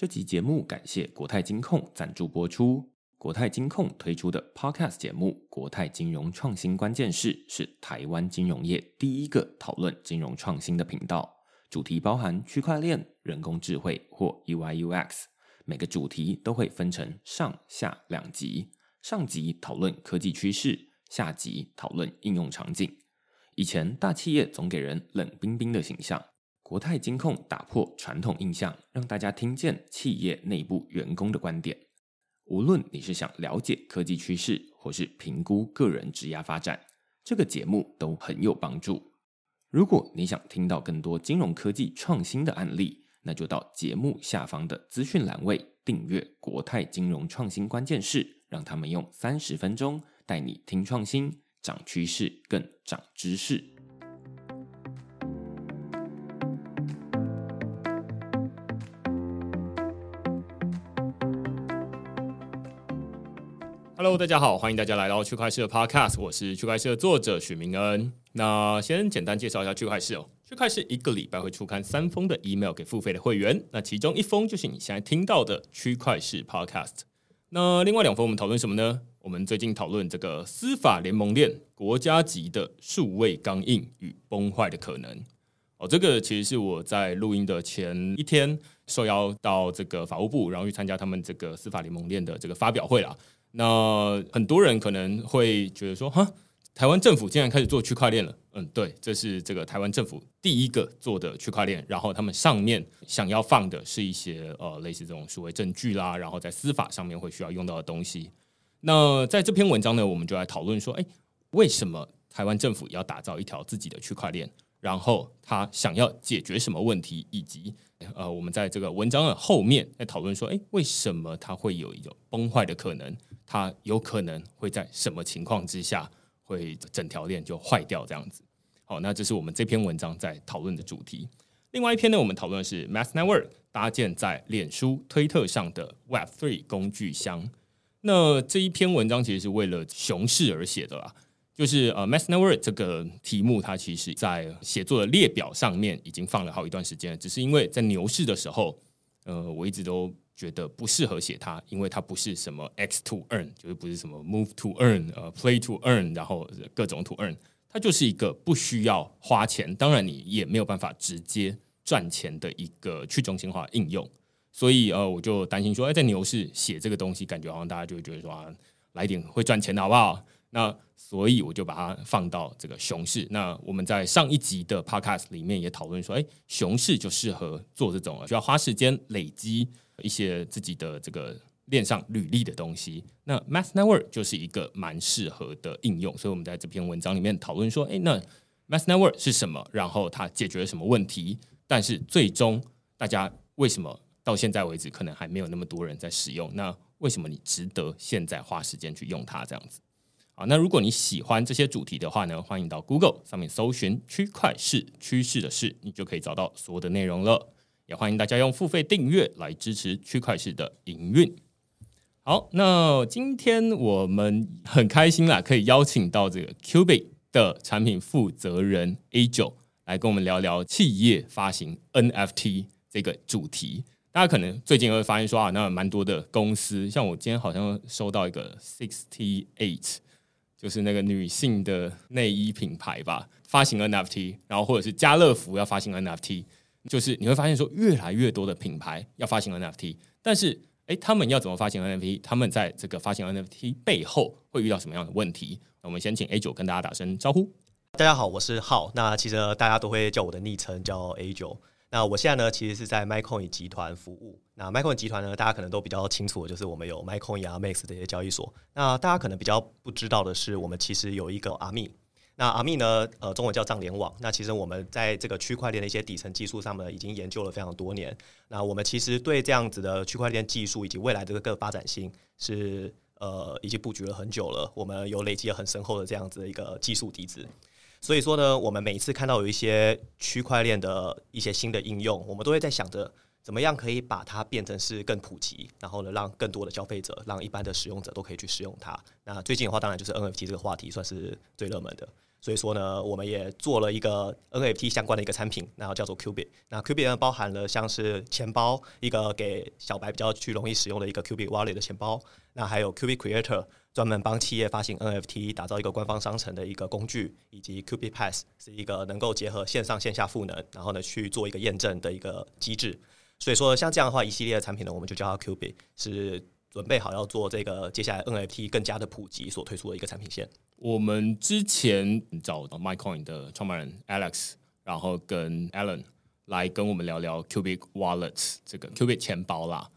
这集节目感谢国泰金控赞助播出。国泰金控推出的 Podcast 节目《国泰金融创新关键势》是台湾金融业第一个讨论金融创新的频道，主题包含区块链、人工智慧或 UI/UX。每个主题都会分成上下两集，上集讨论科技趋势，下集讨论应用场景。以前大企业总给人冷冰冰的形象，国泰金控打破传统印象，让大家听见企业内部员工的观点。无论你是想了解科技趋势，或是评估个人职业发展，这个节目都很有帮助。如果你想听到更多金融科技创新的案例，那就到节目下方的资讯栏位订阅国泰金融创新关键势，让他们用三十分钟带你听创新、涨趋势、更涨知识。Hello，大家好，欢迎大家来到区块势的 Podcast，我是区块势的作者许明恩。那先简单介绍一下区块势哦，区块势一个礼拜会出刊三封的 email 给付费的会员，那其中一封就是你现在听到的区块势 Podcast。那另外两封我们讨论什么呢？我们最近讨论这个司法联盟链国家级的数位钢印与崩坏的可能。哦，这个其实是我在录音的前一天受邀到这个法务部，然后去参加他们这个司法联盟链的这个发表会啦。那很多人可能会觉得说，哈，台湾政府竟然开始做区块链了。嗯，对，这是这个台湾政府第一个做的区块链。然后他们上面想要放的是一些呃类似这种数位证据啦，然后在司法上面会需要用到的东西。那在这篇文章呢，我们就来讨论说，哎，为什么台湾政府要打造一条自己的区块链？然后他想要解决什么问题？以及呃，我们在这个文章的后面在讨论说，哎，为什么它会有一种崩坏的可能？它有可能会在什么情况之下会整条链就坏掉这样子？好，那这是我们这篇文章在讨论的主题。另外一篇呢，我们讨论的是 Math Network 搭建在脸书、推特上的 Web Three 工具箱。那这一篇文章其实是为了熊市而写的啦。就是呃，Mass Network 这个题目，它其实在写作的列表上面已经放了好一段时间了，只是因为在牛市的时候，呃，我一直都。觉得不适合写它，因为它不是什么 X to earn，就是不是什么 move to earn，呃，play to earn，然后各种 to earn，它就是一个不需要花钱，当然你也没有办法直接赚钱的一个去中心化应用。所以呃，我就担心说，哎，在牛市写这个东西，感觉好像大家就会觉得说，啊，来点会赚钱的好不好？那所以我就把它放到这个熊市。那我们在上一集的 podcast 里面也讨论说，哎，熊市就适合做这种需要花时间累积。一些自己的这个链上履历的东西，那 Mass Network 就是一个蛮适合的应用，所以我们在这篇文章里面讨论说，诶，那 Mass Network 是什么？然后它解决了什么问题？但是最终大家为什么到现在为止可能还没有那么多人在使用？那为什么你值得现在花时间去用它？这样子，好，那如果你喜欢这些主题的话呢，欢迎到 Google 上面搜寻区块势趋势的事，你就可以找到所有的内容了。也欢迎大家用付费订阅来支持区块势的营运。好，那今天我们很开心啦，可以邀请到这个 Cubic 的产品负责人 A 九来跟我们聊聊企业发行 NFT 这个主题。大家可能最近会发现说啊，那蛮多的公司，像我今天好像收到一个 Sixty Eight，就是那个女性的内衣品牌吧，发行 NFT，然后或者是家乐福要发行 NFT。就是你会发现说，越来越多的品牌要发行 NFT，但是诶，他们要怎么发行 NFT？他们在这个发行 NFT 背后会遇到什么样的问题？我们先请 A 九跟大家打声招呼。大家好，我是浩。那其实大家都会叫我的昵称叫 A 九。那我现在呢，其实是在 MaiCoin 集团服务。那 MaiCoin 集团呢，大家可能都比较清楚，就是我们有 MaiCoin 啊、Max 这些交易所。那大家可能比较不知道的是，我们其实有一个阿密。那阿密呢？呃，中文叫账联网。那其实我们在这个区块链的一些底层技术上面已经研究了非常多年。那我们其实对这样子的区块链技术以及未来这个个发展性是呃已经布局了很久了。我们有累积了很深厚的这样子的一个技术底子。所以说呢，我们每一次看到有一些区块链的一些新的应用，我们都会在想着怎么样可以把它变成是更普及，然后呢，让更多的消费者，让一般的使用者都可以去使用它。那最近的话，当然就是 NFT 这个话题算是最热门的。所以说呢，我们也做了一个 NFT 相关的一个产品，然后叫做 Qubit。那 Qubit 呢，包含了像是钱包，一个给小白比较去容易使用的一个 Qubit Wallet 的钱包。那还有 Qubit Creator，专门帮企业发行 NFT，打造一个官方商城的一个工具，以及 Qubit Pass 是一个能够结合线上线下赋能，然后呢去做一个验证的一个机制。所以说，像这样的话，一系列的产品呢，我们就叫它 Qubit，是准备好要做这个接下来 NFT 更加的普及所推出的一个产品线。我们之前找到 MyCoin 的创办人 Alex，然后跟 Alan 来跟我们聊聊 Qubit Wallet 这个 Qubit 钱包啦。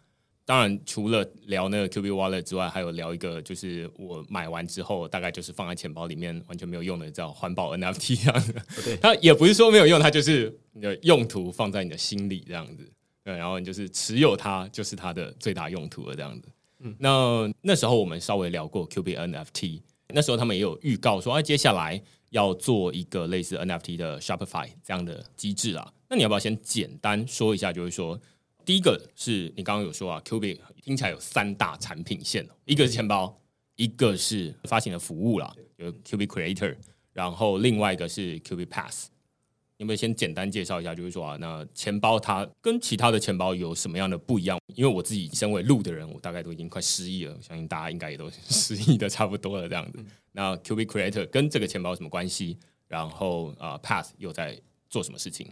当然，除了聊那个 Qubit Wallet 之外，还有聊一个，就是我买完之后，大概就是放在钱包里面完全没有用的，叫环保 NFT 这样子。对，它也不是说没有用，它就是你的用途放在你的心里这样子。对，然后你就是持有它，就是它的最大用途了这样子。嗯，那那时候我们稍微聊过 Qubit NFT。那时候他们也有预告说，哎，接下来要做一个类似 NFT 的 Shopify 这样的机制啊。那你要不要先简单说一下？就是说，第一个是你刚刚有说啊，Qubit 听起来有三大产品线，一个是钱包，一个是发行的服务啦，有 Qubit Creator，然后另外一个是 Qubit Pass。有没有先简单介绍一下？就是说啊，那钱包它跟其他的钱包有什么样的不一样？因为我自己身为路的人，我大概都已经快失忆了，相信大家应该也都失忆的差不多了这样子。嗯、那 Qubit Creator 跟这个钱包有什么关系？然后啊、呃、Pass 又在做什么事情？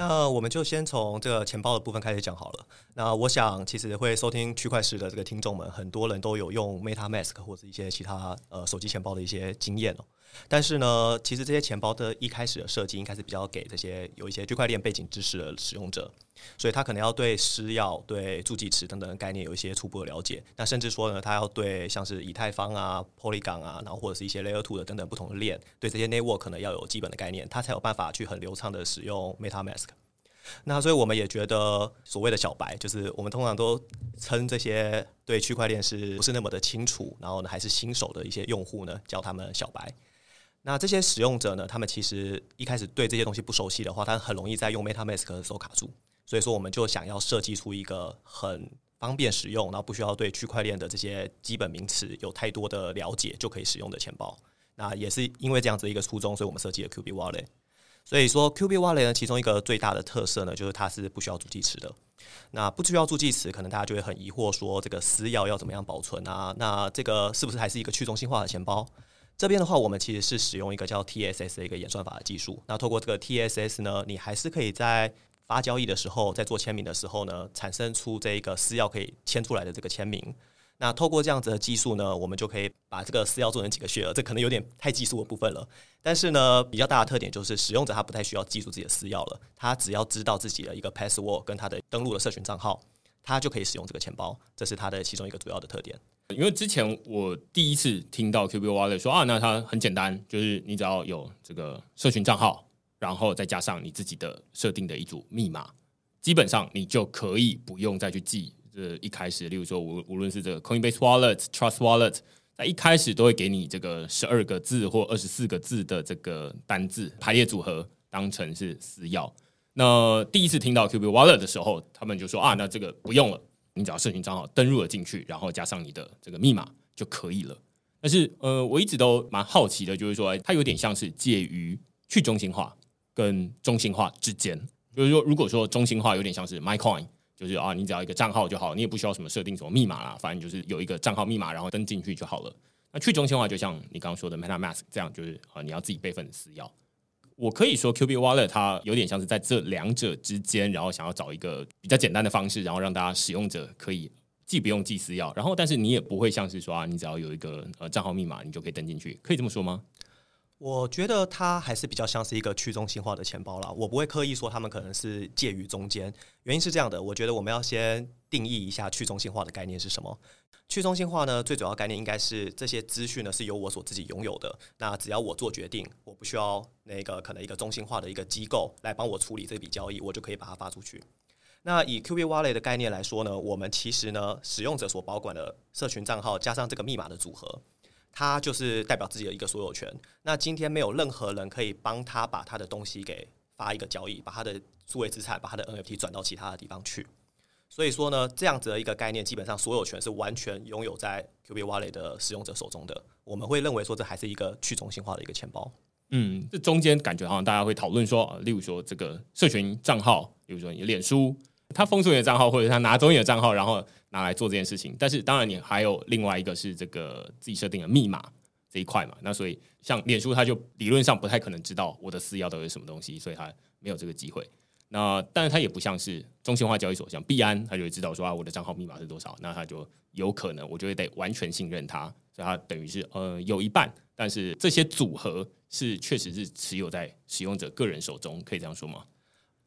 那我们就先从这个钱包的部分开始讲好了。那我想，其实会收听区块市的这个听众们，很多人都有用 MetaMask 或者一些其他呃手机钱包的一些经验哦。但是呢，其实这些钱包的一开始的设计应该是比较给这些有一些区块链背景知识的使用者，所以他可能要对私钥、对助记词等等概念有一些初步的了解。那甚至说呢，他要对像是以太坊啊、Polygon 啊，然后或者是一些 Layer Two 的等等不同的链，对这些 Network 可能要有基本的概念，他才有办法去很流畅的使用 MetaMask。那所以我们也觉得，所谓的小白，就是我们通常都称这些对区块链是不是那么的清楚，然后呢还是新手的一些用户呢，叫他们小白。那这些使用者呢，他们其实一开始对这些东西不熟悉的话，他很容易在用 MetaMask 的时候卡住。所以说，我们就想要设计出一个很方便使用，然后不需要对区块链的这些基本名词有太多的了解就可以使用的钱包。那也是因为这样子一个初衷，所以我们设计了 Q B Wallet。所以说，Q B Wallet 呢，其中一个最大的特色呢，就是它是不需要助记词的。那不需要助记词，可能大家就会很疑惑，说这个私钥要怎么样保存啊？那这个是不是还是一个去中心化的钱包？这边的话，我们其实是使用一个叫 TSS 的一个演算法的技术。那透过这个 TSS 呢，你还是可以在发交易的时候，在做签名的时候呢，产生出这一个私钥可以签出来的这个签名。那透过这样子的技术呢，我们就可以把这个私钥做成几个 share。这可能有点太技术的部分了。但是呢，比较大的特点就是使用者他不太需要记住自己的私钥了，他只要知道自己的一个 password 跟他的登录的社群账号，他就可以使用这个钱包。这是它的其中一个主要的特点。因为之前我第一次听到 Q B Wallet 说啊，那它很简单，就是你只要有这个社群账号，然后再加上你自己的设定的一组密码，基本上你就可以不用再去记。这一开始，例如说无无论是这个 Coinbase Wallet、Trust Wallet，在一开始都会给你这个十二个字或二十四个字的这个单字排列组合，当成是私钥。那第一次听到 Q B Wallet 的时候，他们就说啊，那这个不用了。你只要社群账号登录了进去，然后加上你的这个密码就可以了。但是，呃，我一直都蛮好奇的，就是说，它有点像是介于去中心化跟中心化之间。就是说，如果说中心化有点像是 MyCoin，就是啊，你只要一个账号就好，你也不需要什么设定什么密码啦，反正就是有一个账号密码，然后登进去就好了。那去中心化就像你刚刚说的 MetaMask 这样，就是啊，你要自己备份私钥。我可以说 Q B Wallet 它有点像是在这两者之间，然后想要找一个比较简单的方式，然后让大家使用者可以既不用记私钥，然后但是你也不会像是说啊，你只要有一个呃账号密码，你就可以登进去，可以这么说吗？我觉得它还是比较像是一个去中心化的钱包啦。我不会刻意说他们可能是介于中间，原因是这样的，我觉得我们要先定义一下去中心化的概念是什么。去中心化呢，最主要概念应该是这些资讯呢是由我所自己拥有的。那只要我做决定，我不需要那个可能一个中心化的一个机构来帮我处理这笔交易，我就可以把它发出去。那以 Qubit Wallet 的概念来说呢，我们其实呢，使用者所保管的社群账号加上这个密码的组合，他就是代表自己的一个所有权。那今天没有任何人可以帮他把他的东西给发一个交易，把他的数位资产、把他的 NFT 转到其他的地方去。所以说呢，这样子的一个概念，基本上所有权是完全拥有在 Qubit Wallet 的使用者手中的。我们会认为说，这还是一个去中心化的一个钱包。嗯，这中间感觉好像大家会讨论说，例如说这个社群账号，比如说你脸书，他封锁你的账号，或者他拿走你的账号，然后拿来做这件事情。但是当然，你还有另外一个是这个自己设定的密码这一块嘛。那所以像脸书，他就理论上不太可能知道我的私钥到底是什么东西，所以他没有这个机会。那但是它也不像是中心化交易所，像币安，他就会知道说啊，我的账号密码是多少，那他就有可能，我就会得完全信任他，所以他等于是呃有一半，但是这些组合是确实是持有在使用者个人手中，可以这样说吗？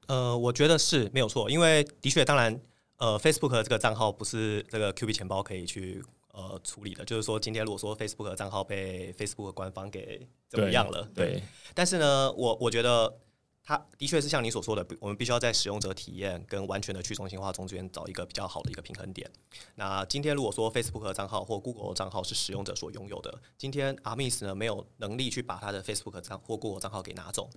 呃，我觉得是没有错，因为的确，当然，呃，Facebook 的这个账号不是这个 Qubit 钱包可以去呃处理的，就是说，今天如果说 Facebook 的账号被 Facebook 官方给怎么样了，对，对，但是呢，我我觉得。它的确是像你所说的，我们必须要在使用者体验跟完全的去中心化中间找一个比较好的一个平衡点。那今天如果说 Facebook 的账号或 Google 的账号是使用者所拥有的，今天 Armis 呢没有能力去把他的 Facebook 账或 Google 账号给拿走。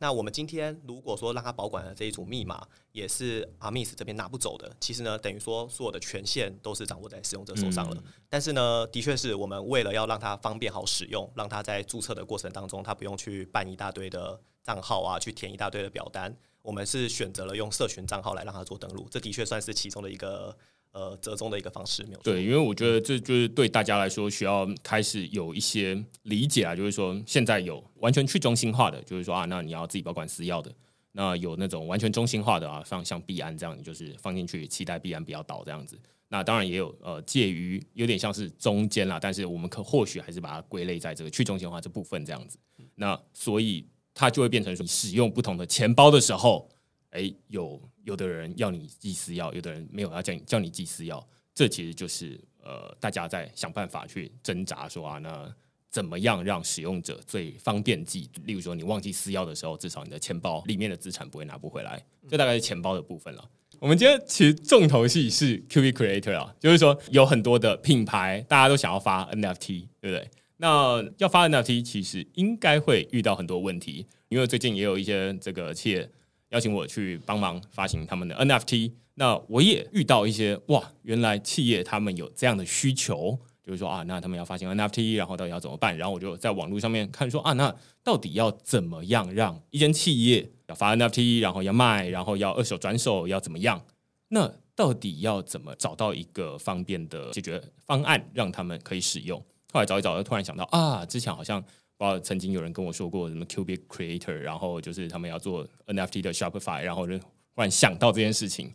那我们今天如果说让他保管的这一组密码也是 Armis 这边拿不走的，其实呢等于说所有的权限都是掌握在使用者手上了。嗯、但是呢，的确是我们为了要让它方便好使用，让他在注册的过程当中，他不用去办一大堆的。账号啊，去填一大堆的表单，我们是选择了用社群账号来让他做登录，这的确算是其中的一个呃折中的一个方式，没有。对，因为我觉得这就是对大家来说需要开始有一些理解啊，就是说现在有完全去中心化的，就是说啊，那你要自己保管私钥的，那有那种完全中心化的啊，像像币安这样，你就是放进去，期待币安不要倒这样子。那当然也有呃介于有点像是中间啦，但是我们可或许还是把它归类在这个去中心化这部分这样子。那所以。它就会变成说，你使用不同的钱包的时候，哎，有有的人要你寄私钥，有的人没有要叫你叫你记私钥，这其实就是呃，大家在想办法去挣扎说啊，那怎么样让使用者最方便记？例如说，你忘记私钥的时候，至少你的钱包里面的资产不会拿不回来。这大概是钱包的部分了。我们今天其实重头戏 是 Qubit Creator 啊，就是说有很多的品牌，大家都想要发 NFT，对不对？那要发 NFT，其实应该会遇到很多问题，因为最近也有一些这个企业邀请我去帮忙发行他们的 NFT。那我也遇到一些哇，原来企业他们有这样的需求，就是说啊，那他们要发行 NFT，然后到底要怎么办？然后我就在网络上面看说啊，那到底要怎么样让一间企业要发 NFT，然后要卖，然后要二手转手，要怎么样？那到底要怎么找到一个方便的解决方案，让他们可以使用？后来找一找，就突然想到啊，之前好像不知道曾经有人跟我说过什么 Qubit Creator，然后就是他们要做 NFT 的 Shopify，然后就忽然想到这件事情。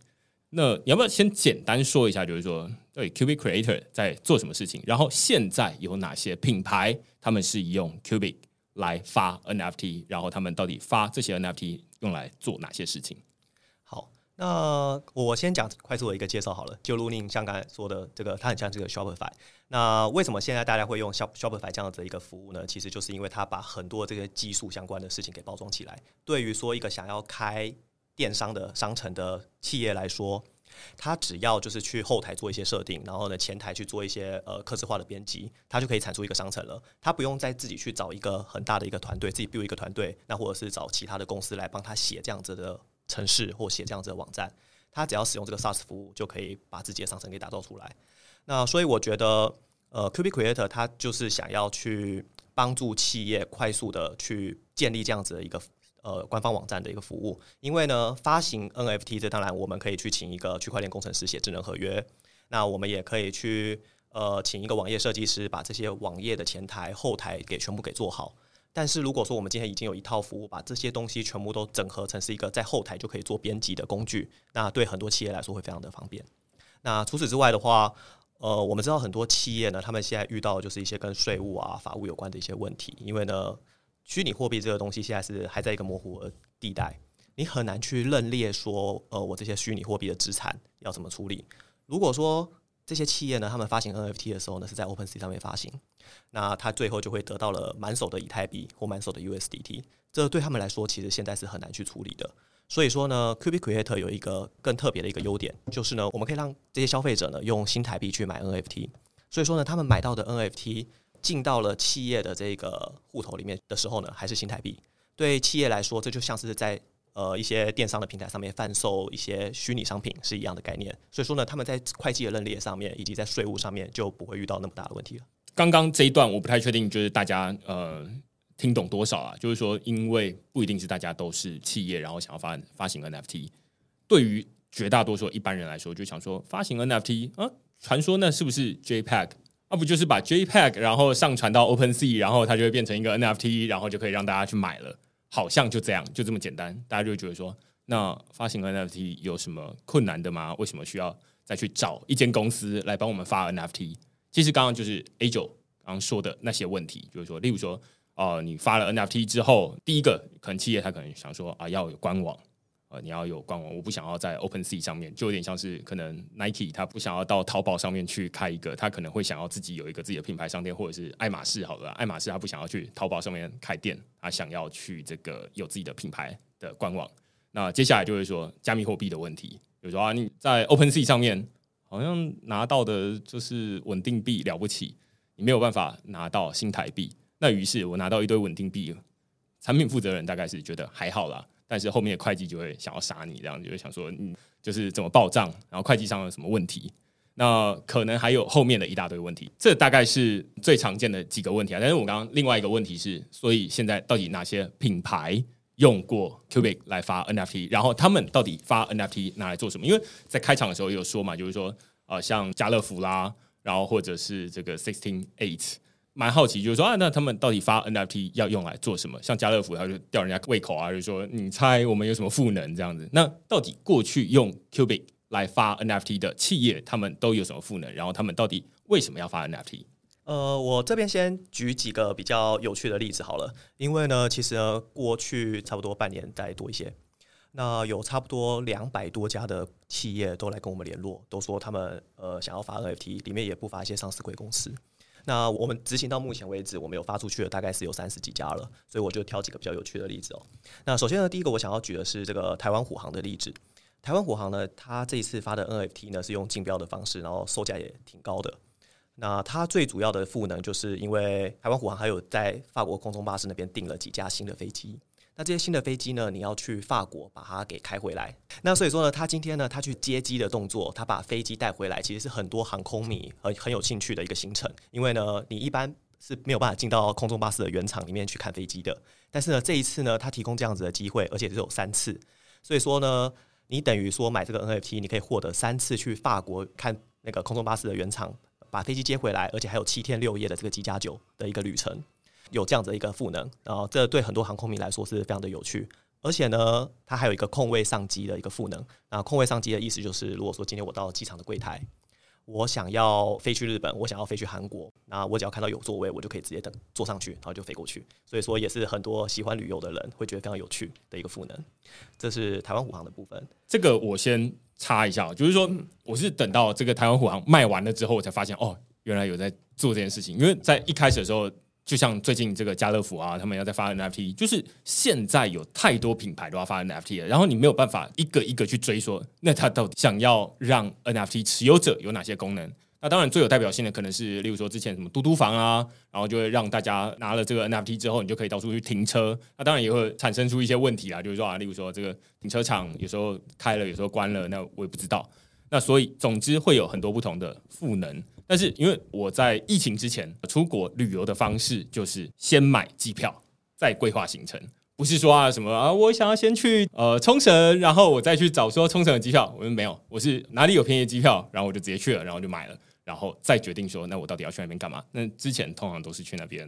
那你要不要先简单说一下，就是说对 Qubit Creator 在做什么事情？然后现在有哪些品牌他们是用 Qubit 来发 NFT，然后他们到底发这些 NFT 用来做哪些事情？好那我先讲快速的一个介绍好了，就如您像刚才说的，这个它很像这个 Shopify。那为什么现在大家会用 Shop Shopify 这样子的一个服务呢？其实就是因为它把很多这些技术相关的事情给包装起来。对于说一个想要开电商的商城的企业来说，它只要就是去后台做一些设定，然后呢前台去做一些呃客制化的编辑，它就可以产出一个商城了。它不用再自己去找一个很大的一个团队，自己 build 一个团队，那或者是找其他的公司来帮他写这样子的。城市或写这样子的网站，他只要使用这个 SaaS 服务，就可以把自己的商城给打造出来。那所以我觉得，呃，Qb Creator 它就是想要去帮助企业快速的去建立这样子的一个呃官方网站的一个服务。因为呢，发行 NFT 这当然我们可以去请一个区块链工程师写智能合约，那我们也可以去呃请一个网页设计师把这些网页的前台后台给全部给做好。但是如果说我们今天已经有一套服务，把这些东西全部都整合成是一个在后台就可以做编辑的工具，那对很多企业来说会非常的方便。那除此之外的话，呃，我们知道很多企业呢，他们现在遇到的就是一些跟税务啊、法务有关的一些问题，因为呢，虚拟货币这个东西现在是还在一个模糊的地带，你很难去认列说，呃，我这些虚拟货币的资产要怎么处理。如果说这些企业呢，他们发行 NFT 的时候呢，是在 OpenSea 上面发行，那他最后就会得到了满手的以太币或满手的 USDT，这对他们来说其实现在是很难去处理的。所以说呢，Qubit Creator 有一个更特别的一个优点，就是呢，我们可以让这些消费者呢用新台币去买 NFT。所以说呢，他们买到的 NFT 进到了企业的这个户头里面的时候呢，还是新台币。对企业来说，这就像是在呃一些电商的平台上面贩售一些虚拟商品是一样的概念。所以说呢，他们在会计的认列上面以及在税务上面就不会遇到那么大的问题了。刚刚这一段我不太确定，就是大家呃听懂多少啊？就是说，因为不一定是大家都是企业，然后想要发发行 NFT。对于绝大多数一般人来说，就想说发行 NFT 啊，传说那是不是 JPEG？啊、不就是把 JPEG 然后上传到 OpenSea，然后它就会变成一个 NFT，然后就可以让大家去买了？好像就这样，就这么简单。大家就觉得说，那发行 NFT 有什么困难的吗？为什么需要再去找一间公司来帮我们发 NFT？其实刚刚就是 A 九刚刚说的那些问题，就是说，例如说，哦、你发了 NFT 之后，第一个可能企业他可能想说啊，要有官网。呃，你要有官网，我不想要在 OpenSea 上面，就有点像是可能 Nike 他不想要到淘宝上面去开一个，他可能会想要自己有一个自己的品牌商店，或者是爱马仕好了，爱马仕他不想要去淘宝上面开店，他想要去这个有自己的品牌的官网。那接下来就会说加密货币的问题，比如说啊，你在 OpenSea 上面好像拿到的就是稳定币了不起，你没有办法拿到新台币，那于是我拿到一堆稳定币，产品负责人大概是觉得还好啦。但是后面的会计就会想要杀你，这样就会想说，嗯，就是怎么报账，然后会计上有什么问题，那可能还有后面的一大堆问题，这大概是最常见的几个问题啊。但是我刚刚另外一个问题是，所以现在到底哪些品牌用过 Cubic 来发 NFT，然后他们到底发 NFT 拿来做什么？因为在开场的时候也有说嘛，就是说，呃，像家乐福啦，然后或者是这个 Sixteen Eight。蛮好奇，就是说啊，那他们到底发 NFT 要用来做什么？像家乐福，他就吊人家胃口啊，就是说你猜我们有什么赋能这样子？那到底过去用 Cubic 来发 NFT 的企业，他们都有什么赋能？然后他们到底为什么要发 NFT？呃，我这边先举几个比较有趣的例子好了，因为呢，其实呢，过去差不多半年再多一些，那有差不多两百多家的企业都来跟我们联络，都说他们呃想要发 NFT，里面也不乏一些上市柜公司。那我们执行到目前为止，我们有发出去的大概是有三十几家了，所以我就挑几个比较有趣的例子哦。那首先呢，第一个我想要举的是这个台湾虎航的例子。台湾虎航呢，它这一次发的 NFT 呢是用竞标的方式，然后售价也挺高的。那它最主要的赋能，就是因为台湾虎航还有在法国空中巴士那边订了几架新的飞机。那这些新的飞机呢，你要去法国把它给开回来。那所以说呢，他今天呢，他去接机的动作，他把飞机带回来，其实是很多航空迷很很有兴趣的一个行程。因为呢，你一般是没有办法进到空中巴士的原厂里面去看飞机的。但是呢，这一次呢，他提供这样子的机会，而且只有三次。所以说呢，你等于说买这个 NFT，你可以获得三次去法国看那个空中巴士的原厂，把飞机接回来，而且还有七天六夜的这个机加酒的一个旅程。有这样子的一个赋能，然后这对很多航空迷来说是非常的有趣，而且呢，它还有一个空位上机的一个赋能。那空位上机的意思就是，如果说今天我到机场的柜台，我想要飞去日本，我想要飞去韩国，那我只要看到有座位，我就可以直接等坐上去，然后就飞过去。所以说，也是很多喜欢旅游的人会觉得非常有趣的一个赋能。这是台湾虎航的部分。这个我先插一下，就是说，我是等到这个台湾虎航卖完了之后，我才发现哦，原来有在做这件事情。因为在一开始的时候。就像最近这个家乐福啊，他们要在发 NFT，就是现在有太多品牌都要发 NFT 了，然后你没有办法一个一个去追说，那他到底想要让 NFT 持有者有哪些功能？那当然最有代表性的可能是，例如说之前什么嘟嘟房啊，然后就会让大家拿了这个 NFT 之后，你就可以到处去停车。那当然也会产生出一些问题啊，就是说啊，例如说这个停车场有时候开了，有时候关了，那我也不知道。那所以总之会有很多不同的赋能。但是，因为我在疫情之前出国旅游的方式就是先买机票，再规划行程，不是说啊什么啊，我想要先去呃冲绳，然后我再去找说冲绳的机票。我说没有，我是哪里有便宜的机票，然后我就直接去了，然后就买了，然后再决定说，那我到底要去那边干嘛？那之前通常都是去那边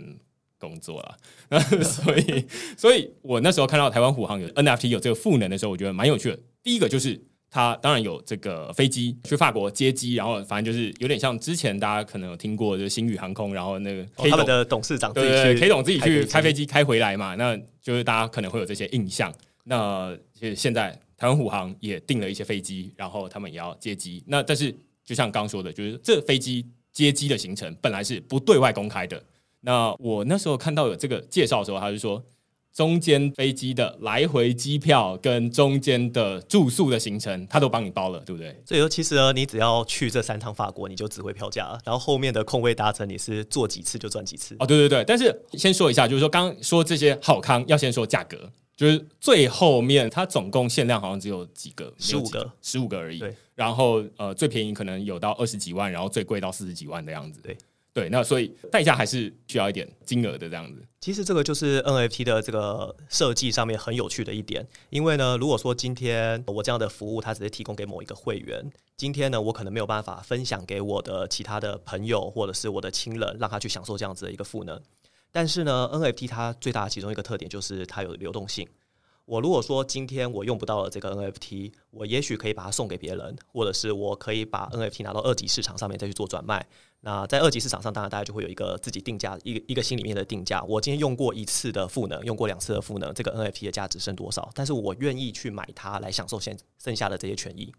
工作了，那 所以，所以我那时候看到台湾虎航有 NFT 有这个赋能的时候，我觉得蛮有趣的。第一个就是。他当然有这个飞机去法国接机，然后反正就是有点像之前大家可能有听过，就是星宇航空，然后那个 K 董、哦、他们的董事长对对 K 董自己去开飞机开回来嘛，那就是大家可能会有这些印象。那其实现在台湾虎航也订了一些飞机，然后他们也要接机。那但是就像刚说的，就是这飞机接机的行程本来是不对外公开的。那我那时候看到有这个介绍的时候，他就说。中间飞机的来回机票跟中间的住宿的行程，他都帮你包了，对不对？所以说，其实呢，你只要去这三趟法国，你就只会票价了，然后后面的空位搭乘，你是坐几次就赚几次。哦，对对对。但是先说一下，就是说刚刚说这些好康，要先说价格。就是最后面它总共限量好像只有几个，十五个，十五个而已。对，然后呃，最便宜可能有到二十几万，然后最贵到四十几万的样子。对。对，那所以代价还是需要一点金额的这样子。其实这个就是 NFT 的这个设计上面很有趣的一点，因为呢，如果说今天我这样的服务它只是提供给某一个会员，今天呢，我可能没有办法分享给我的其他的朋友或者是我的亲人，让他去享受这样子的一个赋能。但是呢，NFT 它最大的其中一个特点就是它有流动性。我如果说今天我用不到了这个 NFT，我也许可以把它送给别人，或者是我可以把 NFT 拿到二级市场上面再去做转卖。那在二级市场上，当然大家就会有一个自己定价，一个一个心里面的定价。我今天用过一次的赋能，用过两次的赋能，这个 NFT 的价值剩多少？但是我愿意去买它来享受现剩下的这些权益。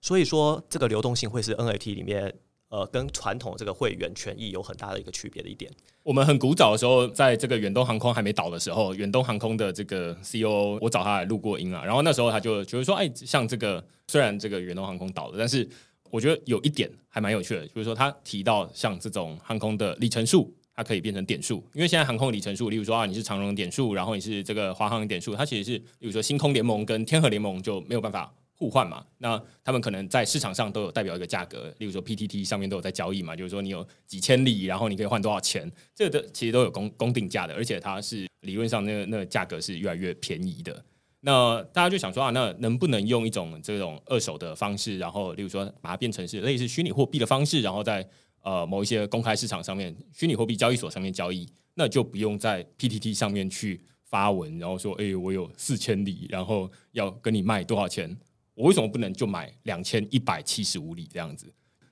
所以说，这个流动性会是 NFT 里面。呃，跟传统这个会员权益有很大的一个区别的一点。我们很古早的时候，在这个远东航空还没倒的时候，远东航空的这个 CEO，我找他来录过音啊。然后那时候他就觉得说，哎，像这个虽然这个远东航空倒了，但是我觉得有一点还蛮有趣的，就是说他提到像这种航空的里程数，它可以变成点数，因为现在航空里程数，例如说啊，你是长荣点数，然后你是这个华航点数，它其实是，例如说星空联盟跟天河联盟就没有办法。互换嘛，那他们可能在市场上都有代表一个价格，例如说 PTT 上面都有在交易嘛，就是说你有几千里，然后你可以换多少钱，这个的其实都有公公定价的，而且它是理论上那个那个价格是越来越便宜的。那大家就想说啊，那能不能用一种这种二手的方式，然后例如说把它变成是类似虚拟货币的方式，然后在呃某一些公开市场上面，虚拟货币交易所上面交易，那就不用在 PTT 上面去发文，然后说哎，我有四千里，然后要跟你卖多少钱。我为什么不能就买两千一百七十五里这样子？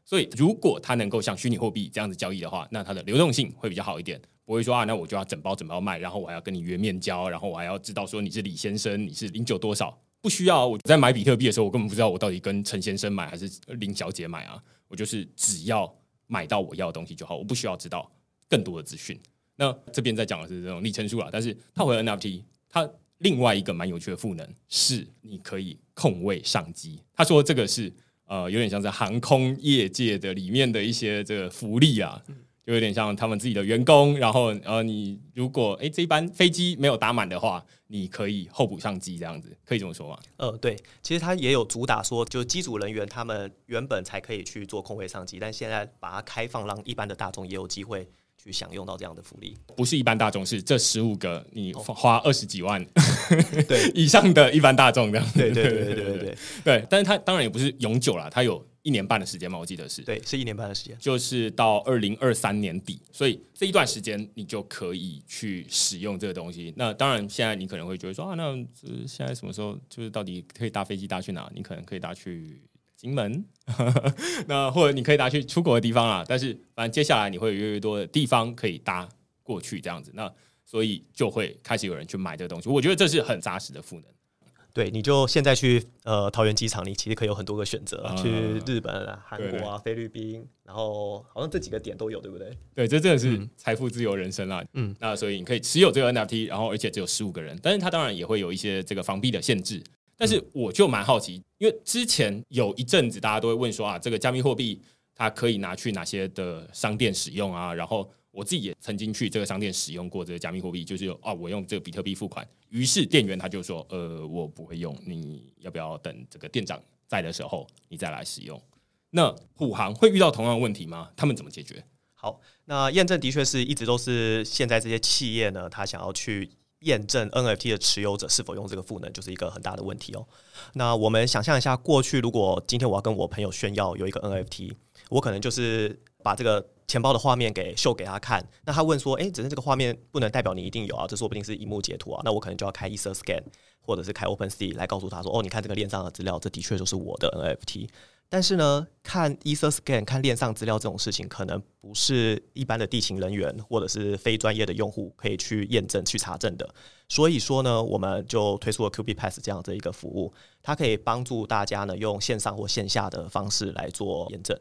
所以如果它能够像虚拟货币这样子交易的话，那它的流动性会比较好一点，不会说啊，那我就要整包整包卖，然后我还要跟你约面交，然后我还要知道说你是李先生，你是零九多少？不需要。我在买比特币的时候，我根本不知道我到底跟陈先生买还是林小姐买啊，我就是只要买到我要的东西就好，我不需要知道更多的资讯。那这边在讲的是这种里程数啦，但是套回 NFT，它。另外一个蛮有趣的赋能是，你可以空位上机。他说这个是呃，有点像是航空业界的里面的一些这个福利啊，就有点像他们自己的员工。然后呃，你如果诶这一班飞机没有打满的话，你可以候补上机，这样子可以这么说吗？呃，对，其实他也有主打说，就机组人员他们原本才可以去做空位上机，但现在把它开放，让一般的大众也有机会。去享用到这样的福利，不是一般大众，是这十五个你花二十几万对 以上的一般大众这样。对对对对对对对，对。但是它当然也不是永久啦，它有一年半的时间嘛，我记得是。对，是一年半的时间，就是到二零二三年底，所以这一段时间你就可以去使用这个东西。那当然，现在你可能会觉得说啊，那现在什么时候就是到底可以搭飞机搭去哪？你可能可以搭去。金门，那或者你可以拿去出国的地方啊，但是反正接下来你会有越来越多的地方可以搭过去这样子，那所以就会开始有人去买这个东西。我觉得这是很扎实的赋能。对，你就现在去呃桃园机场，你其实可以有很多个选择，嗯、去日本啊、韩国啊、菲律宾，然后好像这几个点都有，对不对？对，这真的是财富自由人生啦。嗯，那所以你可以持有这个 NFT，然后而且只有十五个人，但是它当然也会有一些这个防币的限制。但是我就蛮好奇，因为之前有一阵子大家都会问说啊，这个加密货币它可以拿去哪些的商店使用啊？然后我自己也曾经去这个商店使用过这个加密货币，就是啊，我用这个比特币付款，于是店员他就说，呃，我不会用，你要不要等这个店长在的时候你再来使用？那虎航会遇到同样的问题吗？他们怎么解决？好，那验证的确是一直都是现在这些企业呢，他想要去。验证 NFT 的持有者是否用这个赋能，就是一个很大的问题哦。那我们想象一下，过去如果今天我要跟我朋友炫耀有一个 NFT，我可能就是把这个钱包的画面给秀给他看。那他问说：“诶，只是这个画面不能代表你一定有啊，这说不定是萤幕截图啊。”那我可能就要开 EtherScan，或者是开 OpenSea 来告诉他说：“哦，你看这个链上的资料，这的确就是我的 NFT。”但是呢，看 EtherScan 看链上资料这种事情，可能不是一般的地勤人员或者是非专业的用户可以去验证、去查证的。所以说呢，我们就推出了 QB Pass 这样的一个服务，它可以帮助大家呢用线上或线下的方式来做验证。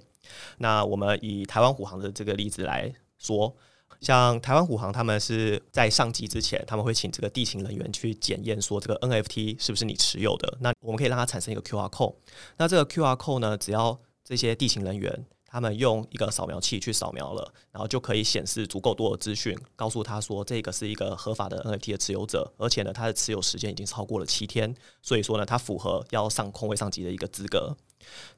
那我们以台湾虎航的这个例子来说。像台湾虎航，他们是在上机之前，他们会请这个地勤人员去检验，说这个 NFT 是不是你持有的。那我们可以让它产生一个 QR code。那这个 QR code 呢，只要这些地勤人员他们用一个扫描器去扫描了，然后就可以显示足够多的资讯，告诉他说这个是一个合法的 NFT 的持有者，而且呢，他的持有时间已经超过了七天，所以说呢，他符合要上空位上级的一个资格。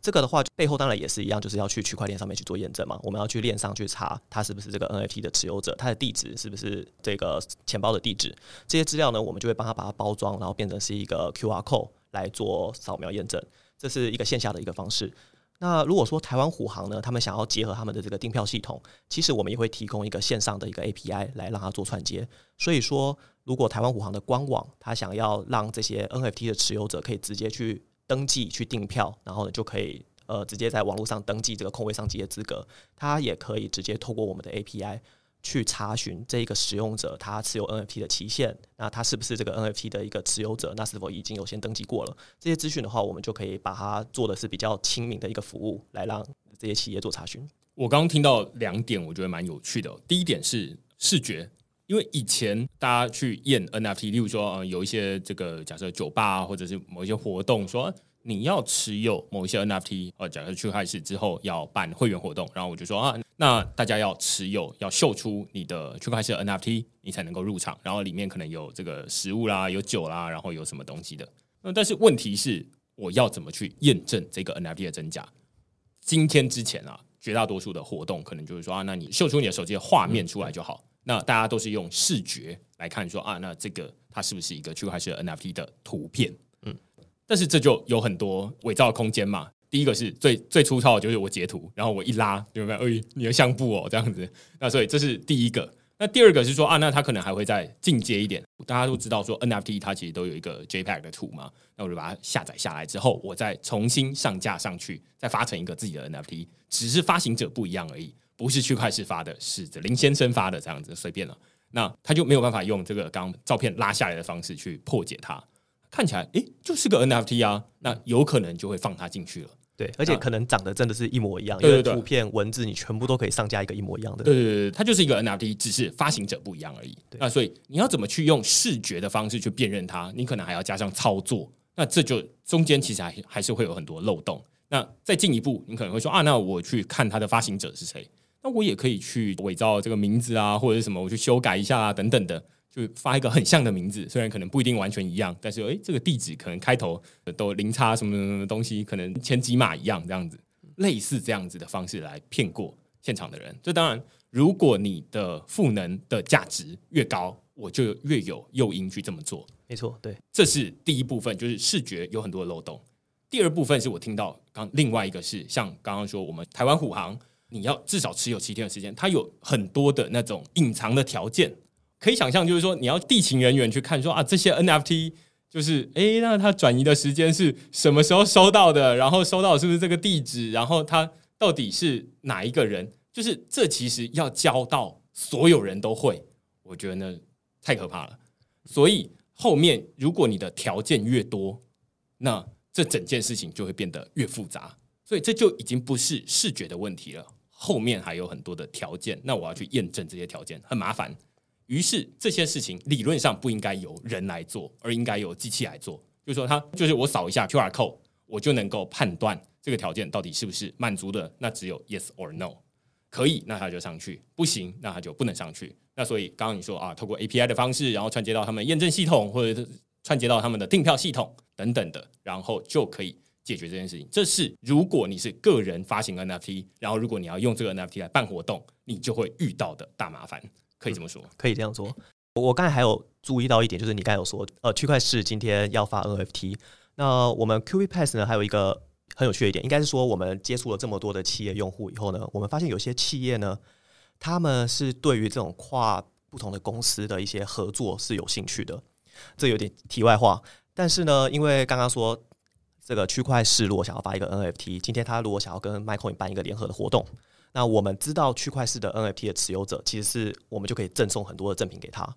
这个的话，背后当然也是一样，就是要去区块链上面去做验证嘛。我们要去链上去查他是不是这个 NFT 的持有者，他的地址是不是这个钱包的地址，这些资料呢，我们就会帮他把它包装，然后变成是一个 QR code 来做扫描验证。这是一个线下的一个方式。那如果说台湾虎航呢，他们想要结合他们的这个订票系统，其实我们也会提供一个线上的一个 API 来让他做串接。所以说，如果台湾虎航的官网他想要让这些 NFT 的持有者可以直接去登记去订票，然后呢就可以呃直接在网络上登记这个空位上机的资格，他也可以直接透过我们的 API。去查询这个使用者他持有 NFT 的期限，那他是不是这个 NFT 的一个持有者？那是否已经有先登记过了？这些资讯的话，我们就可以把它做的是比较亲民的一个服务，来让这些企业做查询。我刚刚听到两点，我觉得蛮有趣的。第一点是视觉，因为以前大家去验 NFT，例如说，呃，有一些这个假设酒吧或者是某一些活动说。你要持有某一些 NFT，呃，假设区块市之后要办会员活动，然后我就说啊，那大家要持有，要秀出你的区块市的 NFT，你才能够入场。然后里面可能有这个食物啦，有酒啦，然后有什么东西的。那但是问题是，我要怎么去验证这个 NFT 的真假？今天之前啊，绝大多数的活动可能就是说啊，那你秀出你的手机的画面出来就好。那大家都是用视觉来看说啊，那这个它是不是一个区块市的 NFT 的图片？嗯但是这就有很多伪造的空间嘛。第一个是最最粗糙的，就是我截图，然后我一拉，有没有？哎，你的相簿哦，这样子。那所以这是第一个。那第二个是说啊，那它可能还会再进阶一点。大家都知道说 NFT 它其实都有一个 JPEG 的图嘛。那我就把它下载下来之后，我再重新上架上去，再发成一个自己的 NFT。只是发行者不一样而已，不是区块市发的，是这林先生发的这样子，随便了。那他就没有办法用这个刚照片拉下来的方式去破解它。看起来，诶，就是个 NFT 啊，那有可能就会放它进去了。对，而且可能长得真的是一模一样，因为图片、文字你全部都可以上架一个一模一样的。对对对，它就是一个 NFT，只是发行者不一样而已。那所以你要怎么去用视觉的方式去辨认它？你可能还要加上操作，那这就中间其实还还是会有很多漏洞。那再进一步，你可能会说啊，那我去看它的发行者是谁？那我也可以去伪造这个名字啊，或者是什么，我去修改一下啊，等等的。就发一个很像的名字，虽然可能不一定完全一样，但是诶，这个地址可能开头都零差什么什么东西，可能前几码一样，这样子类似这样子的方式来骗过现场的人。这当然，如果你的赋能的价值越高，我就越有诱因去这么做。没错，对，这是第一部分，就是视觉有很多的漏洞。第二部分是我听到刚另外一个是像刚刚说，我们台湾虎航，你要至少持有七天的时间，它有很多的那种隐藏的条件。可以想象，就是说你要地勤人员去看说，啊，这些 NFT 就是，诶，那他转移的时间是什么时候收到的？然后收到是不是这个地址？然后他到底是哪一个人？就是这其实要教到所有人都会，我觉得呢太可怕了。所以后面如果你的条件越多，那这整件事情就会变得越复杂。所以这就已经不是视觉的问题了，后面还有很多的条件，那我要去验证这些条件，很麻烦。于是这些事情理论上不应该由人来做，而应该由机器来做。就是说，它就是我扫一下 QR code，我就能够判断这个条件到底是不是满足的。那只有 yes or no，可以，那它就上去；不行，那它就不能上去。那所以刚刚你说啊，透过 API 的方式，然后串接到他们验证系统，或者是串接到他们的订票系统等等的，然后就可以解决这件事情。这是如果你是个人发行 NFT，然后如果你要用这个 NFT 来办活动，你就会遇到的大麻烦。可以这么说，可以这样说。我刚才还有注意到一点，就是你刚才有说，呃，区块市今天要发 NFT。那我们 QV Pass 呢，还有一个很有趣的一点，应该是说，我们接触了这么多的企业用户以后呢，我们发现有些企业呢，他们是对于这种跨不同的公司的一些合作是有兴趣的。这有点题外话，但是呢，因为刚刚说这个区块市如果想要发一个 NFT，今天他如果想要跟 MaiCoin 办一个联合的活动。那我们知道区块市的 NFT 的持有者，其实是我们就可以赠送很多的赠品给他。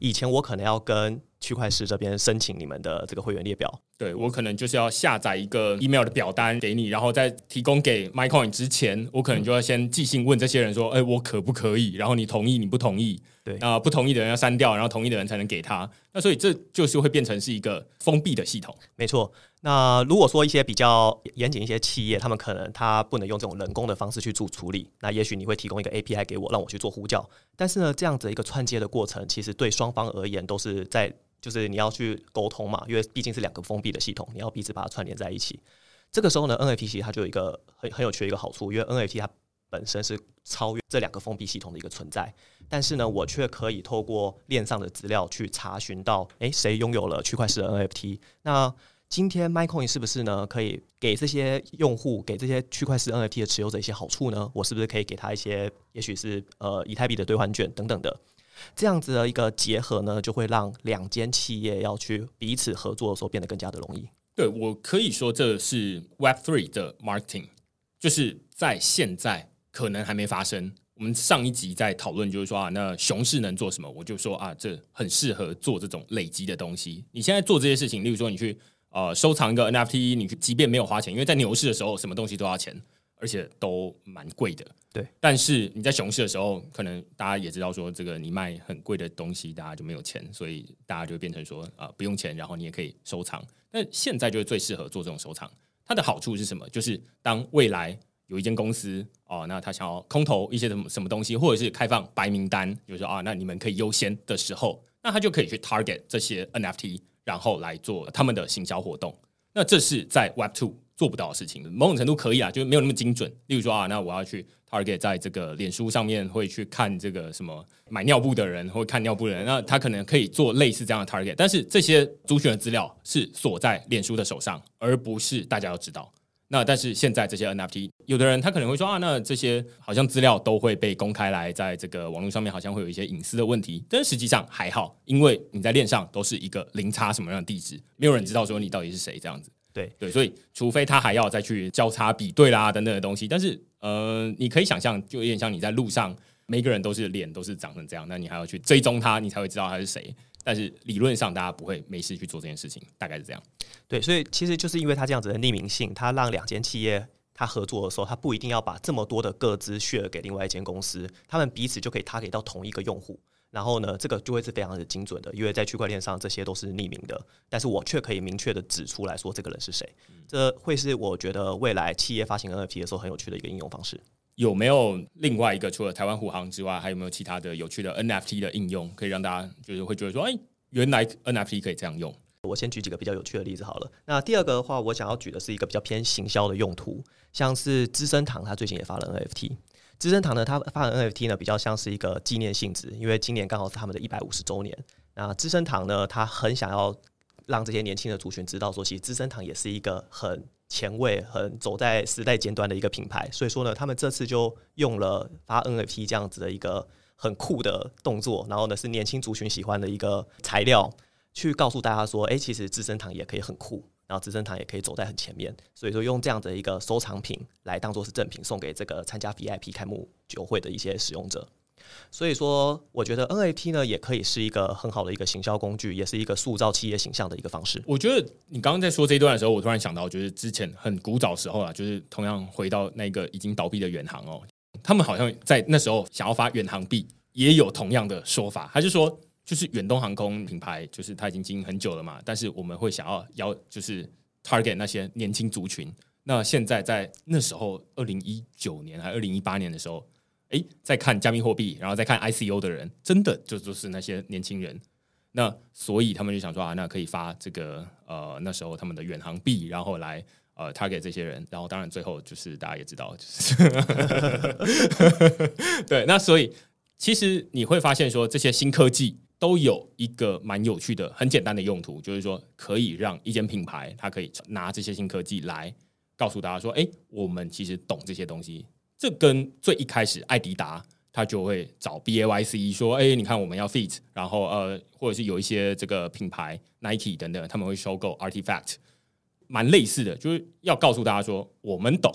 以前我可能要跟区块市这边申请你们的这个会员列表。对，我可能就是要下载一个 email 的表单给你，然后在提供给 MaiCoin 之前，我可能就要先寄信问这些人说：“哎，我可不可以？”然后你同意，你不同意。对啊、呃，不同意的人要删掉，然后同意的人才能给他。那所以这就是会变成是一个封闭的系统。没错。那如果说一些比较严谨一些企业，他们可能他不能用这种人工的方式去做处理，那也许你会提供一个 API 给我，让我去做呼叫。但是呢，这样子一个串接的过程，其实对双方而言都是在。就是你要去沟通嘛，因为毕竟是两个封闭的系统，你要彼此把它串联在一起。这个时候呢，NFT 其实它就有一个很很有趣的一个好处，因为 NFT 它本身是超越这两个封闭系统的一个存在，但是呢，我却可以透过链上的资料去查询到，诶，谁拥有了区块势的 NFT？那今天 MaiCoin 是不是呢，可以给这些用户，给这些区块势 NFT 的持有者一些好处呢？我是不是可以给他一些，也许是呃以太币的兑换券等等的？这样子的一个结合呢，就会让两间企业要去彼此合作的时候变得更加的容易。对，我可以说这是 Web Three 的 marketing，就是在现在可能还没发生。我们上一集在讨论，就是说啊，那熊市能做什么？我就说啊，这很适合做这种累积的东西。你现在做这些事情，例如说你去呃收藏一个 NFT，你即便没有花钱，因为在牛市的时候，什么东西都要钱。而且都蛮贵的，对。但是你在熊市的时候，可能大家也知道说，这个你卖很贵的东西，大家就没有钱，所以大家就变成说啊、呃，不用钱，然后你也可以收藏。那现在就是最适合做这种收藏。它的好处是什么？就是当未来有一间公司哦，那他想要空投一些什么什么东西，或者是开放白名单，就是说啊，那你们可以优先的时候，那他就可以去 target 这些 NFT，然后来做他们的行销活动。那这是在 Web Two。做不到的事情，某种程度可以啊，就没有那么精准。例如说啊，那我要去 target 在这个脸书上面会去看这个什么买尿布的人，或看尿布的人，那他可能可以做类似这样的 target。但是这些族群的资料是锁在脸书的手上，而不是大家要知道。那但是现在这些 NFT，有的人他可能会说啊，那这些好像资料都会被公开来，在这个网络上面好像会有一些隐私的问题。但实际上还好，因为你在链上都是一个零差什么样的地址，没有人知道说你到底是谁这样子。对对，所以除非他还要再去交叉比对啦等等的东西，但是呃，你可以想象，就有点像你在路上，每个人都是脸都是长成这样，那你还要去追踪他，你才会知道他是谁。但是理论上，大家不会没事去做这件事情，大概是这样。对，所以其实就是因为他这样子的匿名性，他让两间企业他合作的时候，他不一定要把这么多的个资 share 给另外一间公司，他们彼此就可以 target 到同一个用户。然后呢，这个就会是非常的精准的，因为在区块链上这些都是匿名的，但是我却可以明确的指出来说这个人是谁。这会是我觉得未来企业发行 NFT 的时候很有趣的一个应用方式。有没有另外一个除了台湾虎航之外，还有没有其他的有趣的 NFT 的应用，可以让大家就是会觉得说，哎，原来 NFT 可以这样用？我先举几个比较有趣的例子好了。那第二个的话，我想要举的是一个比较偏行销的用途，像是资生堂，它最近也发了 NFT。资生堂呢，它发的 NFT 呢，比较像是一个纪念性质，因为今年刚好是他们的一百五十周年。那资生堂呢，它很想要让这些年轻的族群知道说，其实资生堂也是一个很前卫、很走在时代尖端的一个品牌。所以说呢，他们这次就用了发 NFT 这样子的一个很酷的动作，然后呢是年轻族群喜欢的一个材料，去告诉大家说，哎，其实资生堂也可以很酷。然后资生堂也可以走在很前面，所以说用这样的一个收藏品来当做是赠品送给这个参加 VIP 开幕酒会的一些使用者。所以说，我觉得 NFT 呢也可以是一个很好的一个行销工具，也是一个塑造企业形象的一个方式。我觉得你刚刚在说这一段的时候，我突然想到，就是之前很古早时候啊，就是同样回到那个已经倒闭的远航哦，他们好像在那时候想要发远航币，也有同样的说法，还是说。就是远东航空品牌，就是它已经经营很久了嘛，但是我们会想要要就是 target 那些年轻族群。那现在在那时候，二零一九年还二零一八年的时候，哎，在看加密货币，然后再看 ICO 的人，真的就就是那些年轻人。那所以他们就想说啊，那可以发这个呃那时候他们的远航币，然后来呃 target 这些人。然后当然最后就是大家也知道，就是 对。那所以其实你会发现说这些新科技。都有一个蛮有趣的、很简单的用途，就是说可以让一间品牌，它可以拿这些新科技来告诉大家说：“哎，我们其实懂这些东西。”这跟最一开始，艾迪达他就会找 B A Y C 说：“哎，你看我们要 Fit，然后呃，或者是有一些这个品牌 Nike 等等，他们会收购 Artifact，蛮类似的，就是要告诉大家说我们懂。”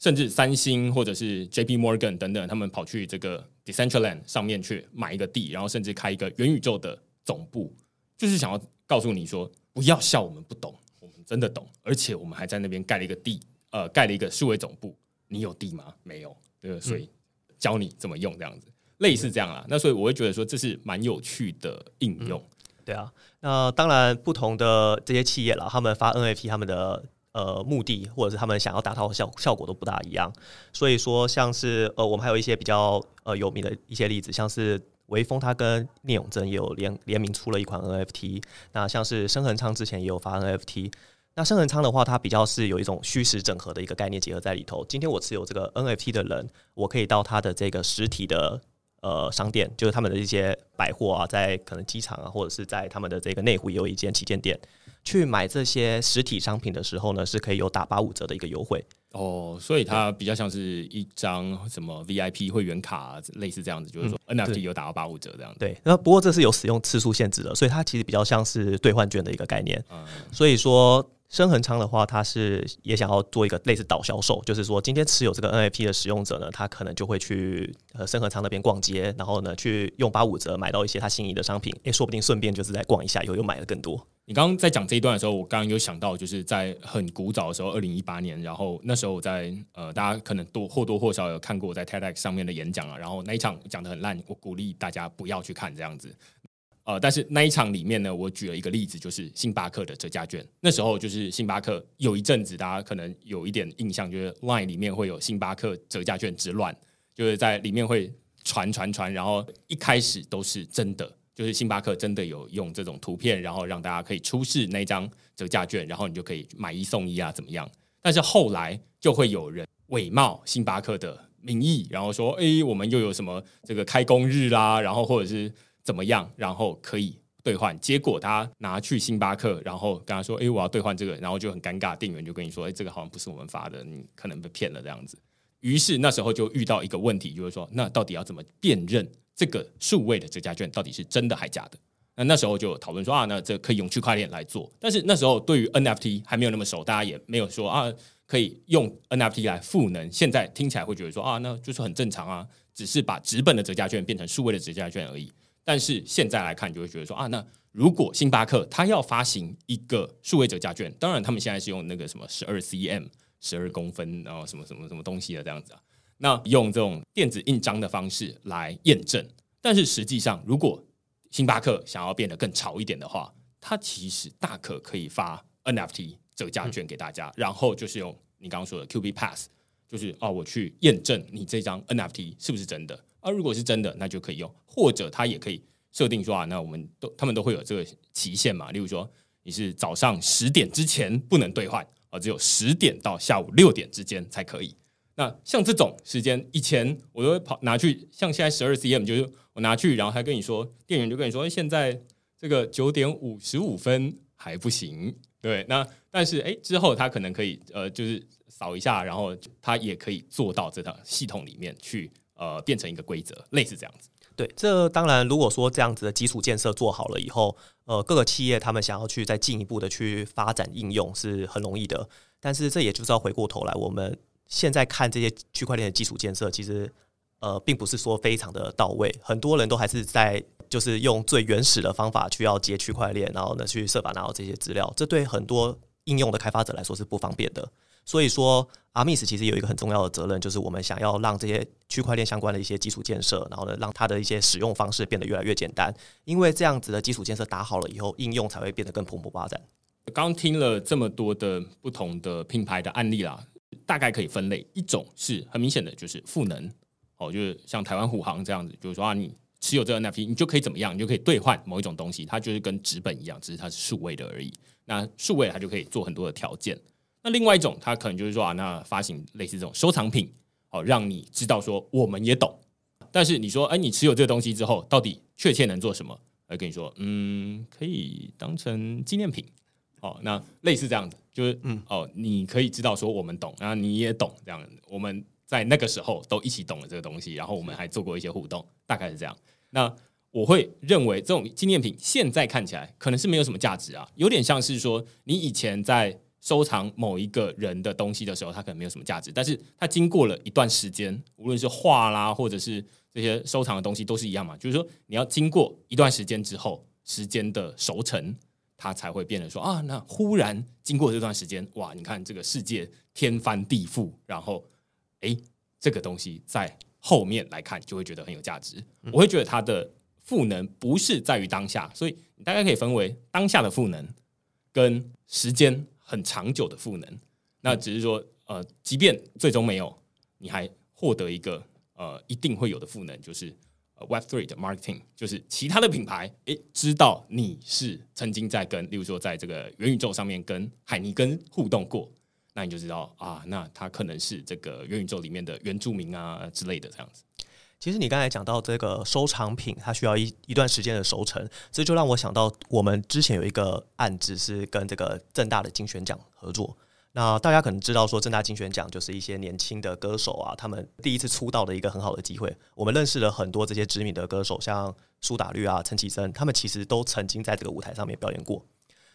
甚至三星或者是 J.P. Morgan 等等，他们跑去这个 Decentraland 上面去买一个地，然后甚至开一个元宇宙的总部，就是想要告诉你说，不要笑我们不懂，我们真的懂，而且我们还在那边盖了一个地，呃，盖了一个数位总部。你有地吗？没有，对，所以教你怎么用这样子，类似这样啦。那所以我会觉得说，这是蛮有趣的应用。对啊，那当然不同的这些企业啦，他们发 NFT，他们的呃目的或者是他们想要达到的效效果都不大一样。所以说，像是呃，我们还有一些比较呃有名的一些例子，像是。微风他跟聂永真也有联联名出了一款 NFT，那像是生恒昌之前也有发 NFT，那生恒昌的话，它比较是有一种虚实整合的一个概念结合在里头。今天我持有这个 NFT 的人，我可以到他的这个实体的呃商店，就是他们的一些百货啊，在可能机场啊，或者是在他们的这个内湖也有一间旗舰店，去买这些实体商品的时候呢，是可以有打八五折的一个优惠。哦，所以它比较像是一张什么 VIP 会员卡，类似这样子，就是说 NFT 有打到八五折这样子。对，那不过这是有使用次数限制的，所以它其实比较像是兑换券的一个概念。嗯，所以说。深恒昌的话，它是也想要做一个类似导销售，就是说今天持有这个 NFT 的使用者呢，他可能就会去呃深恒昌那边逛街，然后呢去用八五折买到一些他心仪的商品，诶，说不定顺便就是在逛一下，以后又买了更多。你刚刚在讲这一段的时候，我刚刚有想到，就是在很古早的时候，二零一八年，然后那时候我在呃，大家可能多或多或少有看过我在 TEDx 上面的演讲啊，然后那一场讲得很烂，我鼓励大家不要去看这样子。呃，但是那一场里面呢，我举了一个例子，就是星巴克的折价券。那时候就是星巴克有一阵子，大家可能有一点印象，就是 Line 里面会有星巴克折价券之乱，就是在里面会传传传，然后一开始都是真的，就是星巴克真的有用这种图片，然后让大家可以出示那张折价券，然后你就可以买一送一啊，怎么样？但是后来就会有人伪冒星巴克的名义，然后说，哎，我们又有什么这个开工日啦，然后或者是。怎么样？然后可以兑换。结果他拿去星巴克，然后跟他说：“诶，我要兑换这个。”然后就很尴尬，店员就跟你说：“诶，这个好像不是我们发的，你可能被骗了这样子。”于是那时候就遇到一个问题，就是说，那到底要怎么辨认这个数位的折价券到底是真的还假的？那那时候就讨论说啊，那这可以用区块链来做。但是那时候对于 NFT 还没有那么熟，大家也没有说啊，可以用 NFT 来赋能。现在听起来会觉得说啊，那就是很正常啊，只是把纸本的折价券变成数位的折价券而已。但是现在来看，就会觉得说啊，那如果星巴克它要发行一个数位折价券，当然他们现在是用那个什么十二 cm 十二公分，然后什么什么什么东西的这样子啊，那用这种电子印章的方式来验证。但是实际上，如果星巴克想要变得更潮一点的话，它其实大可可以发 NFT 折价券给大家，然后就是用你刚刚说的 QB Pass，就是哦，我去验证你这张 NFT 是不是真的。啊，如果是真的，那就可以用，或者他也可以设定说啊，那我们都他们都会有这个期限嘛。例如说，你是早上十点之前不能兑换啊，只有十点到下午六点之间才可以。那像这种时间，以前我都会跑拿去，像现在十二 cm，就是我拿去，然后还跟你说，店员就跟你说，现在这个九点五十五分还不行。对，那但是哎，之后他可能可以呃，就是扫一下，然后他也可以做到这套系统里面去。呃，变成一个规则，类似这样子。对，这当然，如果说这样子的基础建设做好了以后，呃，各个企业他们想要去再进一步的去发展应用是很容易的。但是这也就是要回过头来，我们现在看这些区块链的基础建设，其实呃，并不是说非常的到位。很多人都还是在就是用最原始的方法去要接区块链，然后呢去设法拿到这些资料，这对很多应用的开发者来说是不方便的。所以说，阿密斯其实有一个很重要的责任，就是我们想要让这些区块链相关的一些基础建设，然后呢，让它的一些使用方式变得越来越简单。因为这样子的基础建设打好了以后，应用才会变得更蓬勃发展。刚听了这么多的不同的品牌的案例啦，大概可以分类，一种是很明显的就是赋能，哦，就是像台湾虎航这样子，就是说啊，你持有这个 NFT，你就可以怎么样，你就可以兑换某一种东西，它就是跟纸本一样，只是它是数位的而已。那数位它就可以做很多的条件。那另外一种，它可能就是说啊，那发行类似这种收藏品，哦，让你知道说我们也懂。但是你说，哎，你持有这个东西之后，到底确切能做什么？来跟你说，嗯，可以当成纪念品。哦，那类似这样子，就是嗯，哦，你可以知道说我们懂，然后你也懂，这样我们在那个时候都一起懂了这个东西，然后我们还做过一些互动，大概是这样。那我会认为这种纪念品现在看起来可能是没有什么价值啊，有点像是说你以前在。收藏某一个人的东西的时候，它可能没有什么价值，但是它经过了一段时间，无论是画啦，或者是这些收藏的东西，都是一样嘛。就是说，你要经过一段时间之后，时间的熟成，它才会变得说啊，那忽然经过这段时间，哇，你看这个世界天翻地覆，然后哎，这个东西在后面来看就会觉得很有价值。我会觉得它的赋能不是在于当下，所以你大概可以分为当下的赋能跟时间很长久的赋能。那只是说，呃，即便最终没有，你还获得一个呃一定会有的赋能，就是 Web Three 的 Marketing，就是其他的品牌诶知道你是曾经在跟，例如说在这个元宇宙上面跟海尼根互动过，那你就知道啊，那他可能是这个元宇宙里面的原住民啊之类的这样子。其实你刚才讲到这个收藏品，它需要一一段时间的熟成，这就让我想到我们之前有一个案子是跟这个正大的金选奖合作。那大家可能知道，说正大金选奖就是一些年轻的歌手啊，他们第一次出道的一个很好的机会。我们认识了很多这些知名的歌手，像苏打绿啊、陈绮贞，他们其实都曾经在这个舞台上面表演过。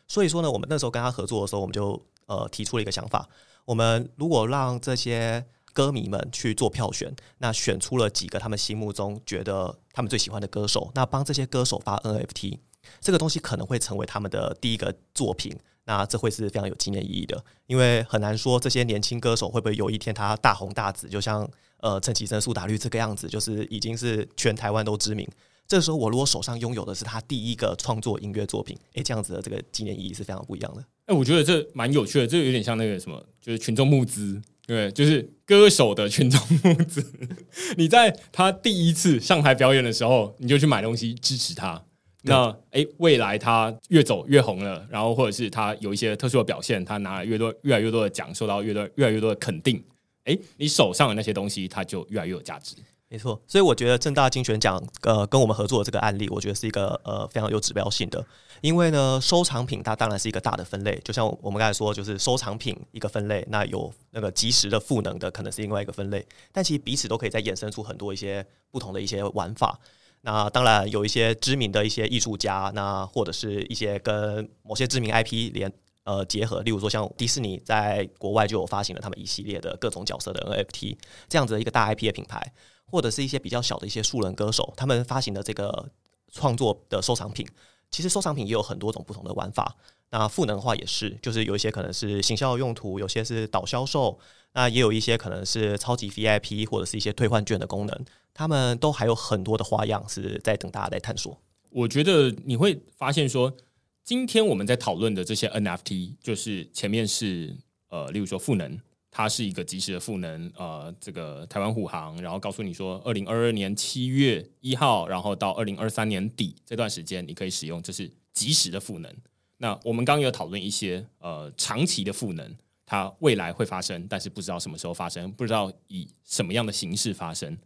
所以说呢，我们那时候跟他合作的时候，我们就呃提出了一个想法：我们如果让这些歌迷们去做票选，那选出了几个他们心目中觉得他们最喜欢的歌手，那帮这些歌手发 NFT，这个东西可能会成为他们的第一个作品。那这会是非常有纪念意义的，因为很难说这些年轻歌手会不会有一天他大红大紫，就像呃陈绮贞、苏打绿这个样子，就是已经是全台湾都知名。这时候我如果手上拥有的是他第一个创作音乐作品，诶，这样子的这个纪念意义是非常不一样的。哎，我觉得这蛮有趣的，这有点像那个什么，就是群众募资，对，就是歌手的群众募资。你在他第一次上台表演的时候，你就去买东西支持他。那哎、欸，未来他越走越红了，然后或者是他有一些特殊的表现，他拿了越多、越来越多的奖，受到越多、越来越多的肯定。哎、欸，你手上的那些东西，它就越来越有价值。没错，所以我觉得正大精选奖呃跟我们合作的这个案例，我觉得是一个呃非常有指标性的。因为呢，收藏品它当然是一个大的分类，就像我们刚才说，就是收藏品一个分类，那有那个及时的赋能的，可能是另外一个分类。但其实彼此都可以再衍生出很多一些不同的一些玩法。那当然有一些知名的一些艺术家，那或者是一些跟某些知名 IP 联呃结合，例如说像迪士尼在国外就有发行了他们一系列的各种角色的 NFT 这样子的一个大 IP 的品牌，或者是一些比较小的一些素人歌手，他们发行的这个创作的收藏品，其实收藏品也有很多种不同的玩法。那赋能的话也是，就是有一些可能是行销用途，有些是导销售，那也有一些可能是超级 VIP 或者是一些兑换券的功能。他们都还有很多的花样是在等大家来探索。我觉得你会发现说，今天我们在讨论的这些 NFT，就是前面是呃，例如说赋能，它是一个即时的赋能，呃，这个台湾虎航，然后告诉你说，二零二二年七月一号，然后到二零二三年底这段时间，你可以使用，这是即时的赋能。那我们刚有讨论一些呃长期的赋能，它未来会发生，但是不知道什么时候发生，不知道以什么样的形式发生。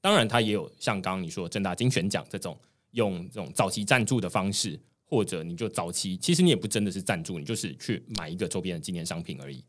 当然，它也有像刚刚你说正大金选奖这种用这种早期赞助的方式，或者你就早期，其实你也不真的是赞助，你就是去买一个周边的纪念商品而已。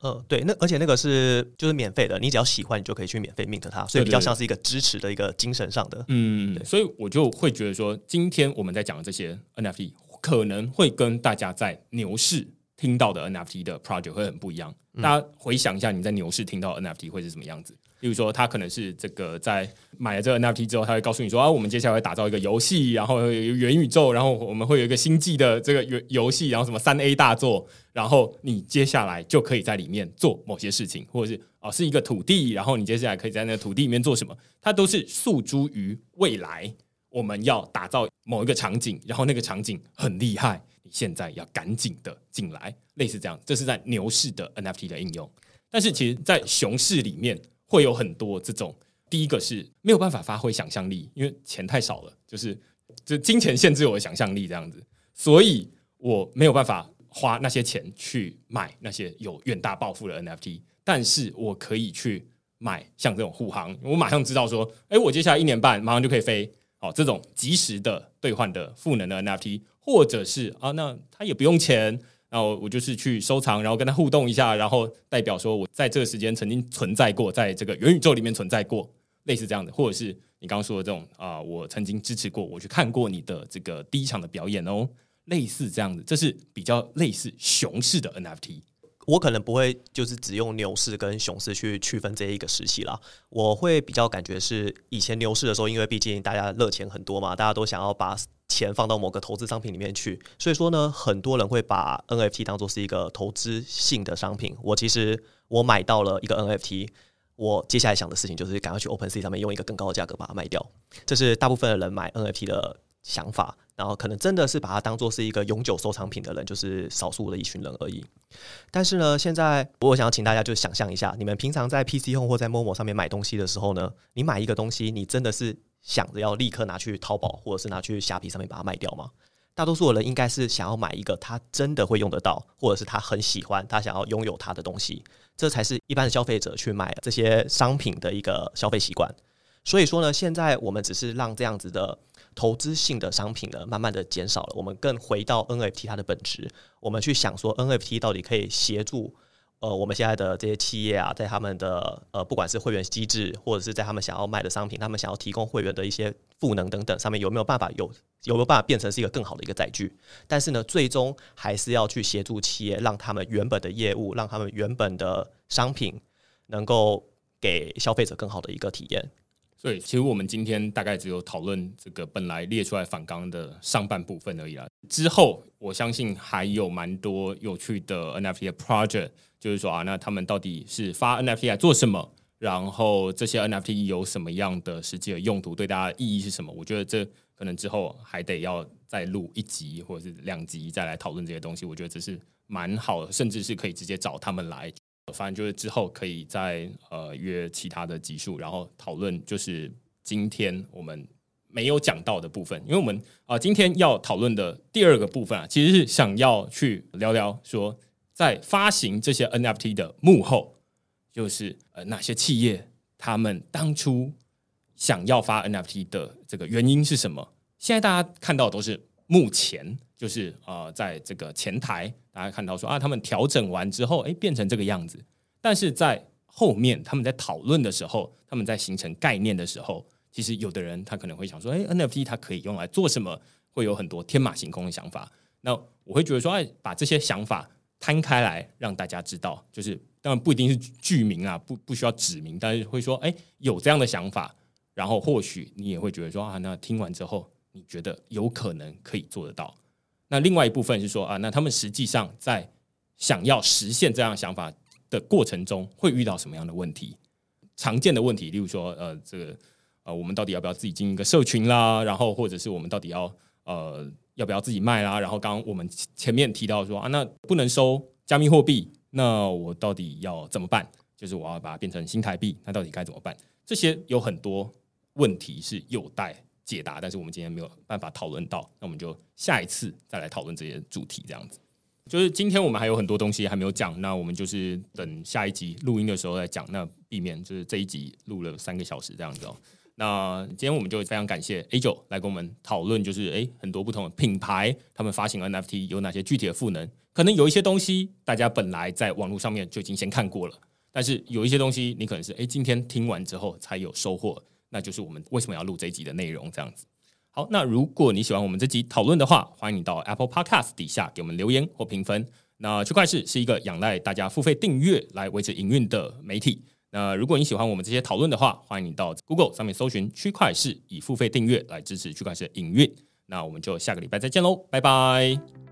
呃，对，那而且那个是就是免费的，你只要喜欢，你就可以去免费 mint 它，所以比较像是一个支持的一个精神上的。嗯，对，所以我就会觉得说，今天我们在讲的这些 NFT 可能会跟大家在牛市听到的 NFT 的 project 会很不一样。嗯，大家回想一下，你在牛市听到 NFT 会是什么样子？例如说，他可能是这个在买了这个 NFT 之后，他会告诉你说啊，我们接下来会打造一个游戏，然后元宇宙，然后我们会有一个星际的这个游游戏，然后什么三 A 大作，然后你接下来就可以在里面做某些事情，或者是啊是一个土地，然后你接下来可以在那个土地里面做什么？它都是诉诸于未来我们要打造某一个场景，然后那个场景很厉害，现在要赶紧的进来，类似这样，这是在牛市的 NFT 的应用。但是其实，在熊市里面。会有很多这种，第一个是没有办法发挥想象力，因为钱太少了，就是就金钱限制我的想象力这样子，所以我没有办法花那些钱去买那些有远大抱负的 NFT，但是我可以去买像这种护航，我马上知道说，哎，我接下来一年半马上就可以飞，好，这种即时的兑换的赋能的 NFT，或者是啊，那他也不用钱。然后我就是去收藏，然后跟他互动一下，然后代表说我在这个时间曾经存在过，在这个元宇宙里面存在过，类似这样的，或者是你刚刚说的这种啊、我曾经支持过，我去看过你的这个第一场的表演哦，类似这样子，这是比较类似熊市的 NFT。我可能不会就是只用牛市跟熊市去区分这一个时期啦。我会比较感觉是以前牛市的时候，因为毕竟大家热钱很多嘛，大家都想要把钱放到某个投资商品里面去，所以说呢，很多人会把 NFT 当做是一个投资性的商品。我其实我买到了一个 NFT，我接下来想的事情就是赶快去 OpenSea 上面用一个更高的价格把它卖掉。这是大部分的人买 NFT 的想法。然后可能真的是把它当做是一个永久收藏品的人，就是少数的一群人而已。但是呢，现在我想要请大家就想象一下，你们平常在 PC 用或在 Momo 上面买东西的时候呢，你买一个东西，你真的是想着要立刻拿去淘宝或者是拿去虾皮上面把它卖掉吗？大多数的人应该是想要买一个他真的会用得到，或者是他很喜欢，他想要拥有他的东西，这才是一般的消费者去买这些商品的一个消费习惯。所以说呢，现在我们只是让这样子的。投资性的商品呢，慢慢的减少了。我们更回到 NFT 它的本质，我们去想说 NFT 到底可以协助呃我们现在的这些企业啊，在他们的呃不管是会员机制，或者是在他们想要卖的商品，他们想要提供会员的一些赋能等等上面，有没有办法有有没有办法变成是一个更好的一个载具？但是呢，最终还是要去协助企业，让他们原本的业务，让他们原本的商品能够给消费者更好的一个体验。所以，其实我们今天大概只有讨论这个本来列出来反纲的上半部分而已啦。之后我相信还有蛮多有趣的 NFT 的 project，就是说啊，那他们到底是发 NFT 来做什么？然后这些 NFT 有什么样的实际的用途？对大家意义是什么？我觉得这可能之后还得要再录一集或者是两集再来讨论这些东西。我觉得这是蛮好的，甚至是可以直接找他们来。反正就是之后可以再呃约其他的集数，然后讨论就是今天我们没有讲到的部分，因为我们啊、今天要讨论的第二个部分啊，其实是想要去聊聊说，在发行这些 NFT 的幕后，就是呃哪些企业他们当初想要发 NFT 的这个原因是什么？现在大家看到的都是目前。就是呃，在这个前台，大家看到说啊，他们调整完之后，哎，变成这个样子。但是在后面，他们在讨论的时候，他们在形成概念的时候，其实有的人他可能会想说，哎，NFT 它可以用来做什么？会有很多天马行空的想法。那我会觉得说，哎，把这些想法摊开来，让大家知道，就是当然不一定是剧名啊，不不需要指名，但是会说，哎，有这样的想法，然后或许你也会觉得说啊，那听完之后，你觉得有可能可以做得到。那另外一部分是说啊，那他们实际上在想要实现这样想法的过程中，会遇到什么样的问题？常见的问题，例如说，呃，这个呃，我们到底要不要自己经营一个社群啦？然后或者是我们到底要呃要不要自己卖啦？然后刚刚我们前面提到说啊，那不能收加密货币，那我到底要怎么办？就是我要把它变成新台币，那到底该怎么办？这些有很多问题是有待解答，但是我们今天没有办法讨论到，那我们就下一次再来讨论这些主题。这样子，就是今天我们还有很多东西还没有讲，那我们就是等下一集录音的时候再讲，那避免就是这一集录了三个小时这样子哦。那今天我们就非常感谢 A 九来跟我们讨论，就是诶很多不同的品牌他们发行 NFT 有哪些具体的赋能，可能有一些东西大家本来在网络上面就已经先看过了，但是有一些东西你可能是诶今天听完之后才有收获。那就是我们为什么要录这一集的内容，这样子。好，那如果你喜欢我们这集讨论的话，欢迎你到 Apple Podcast 底下给我们留言或评分。那区块市是一个仰赖大家付费订阅来维持营运的媒体。那如果你喜欢我们这些讨论的话，欢迎你到 Google 上面搜寻区块市，以付费订阅来支持区块市的营运。那我们就下个礼拜再见喽，拜拜。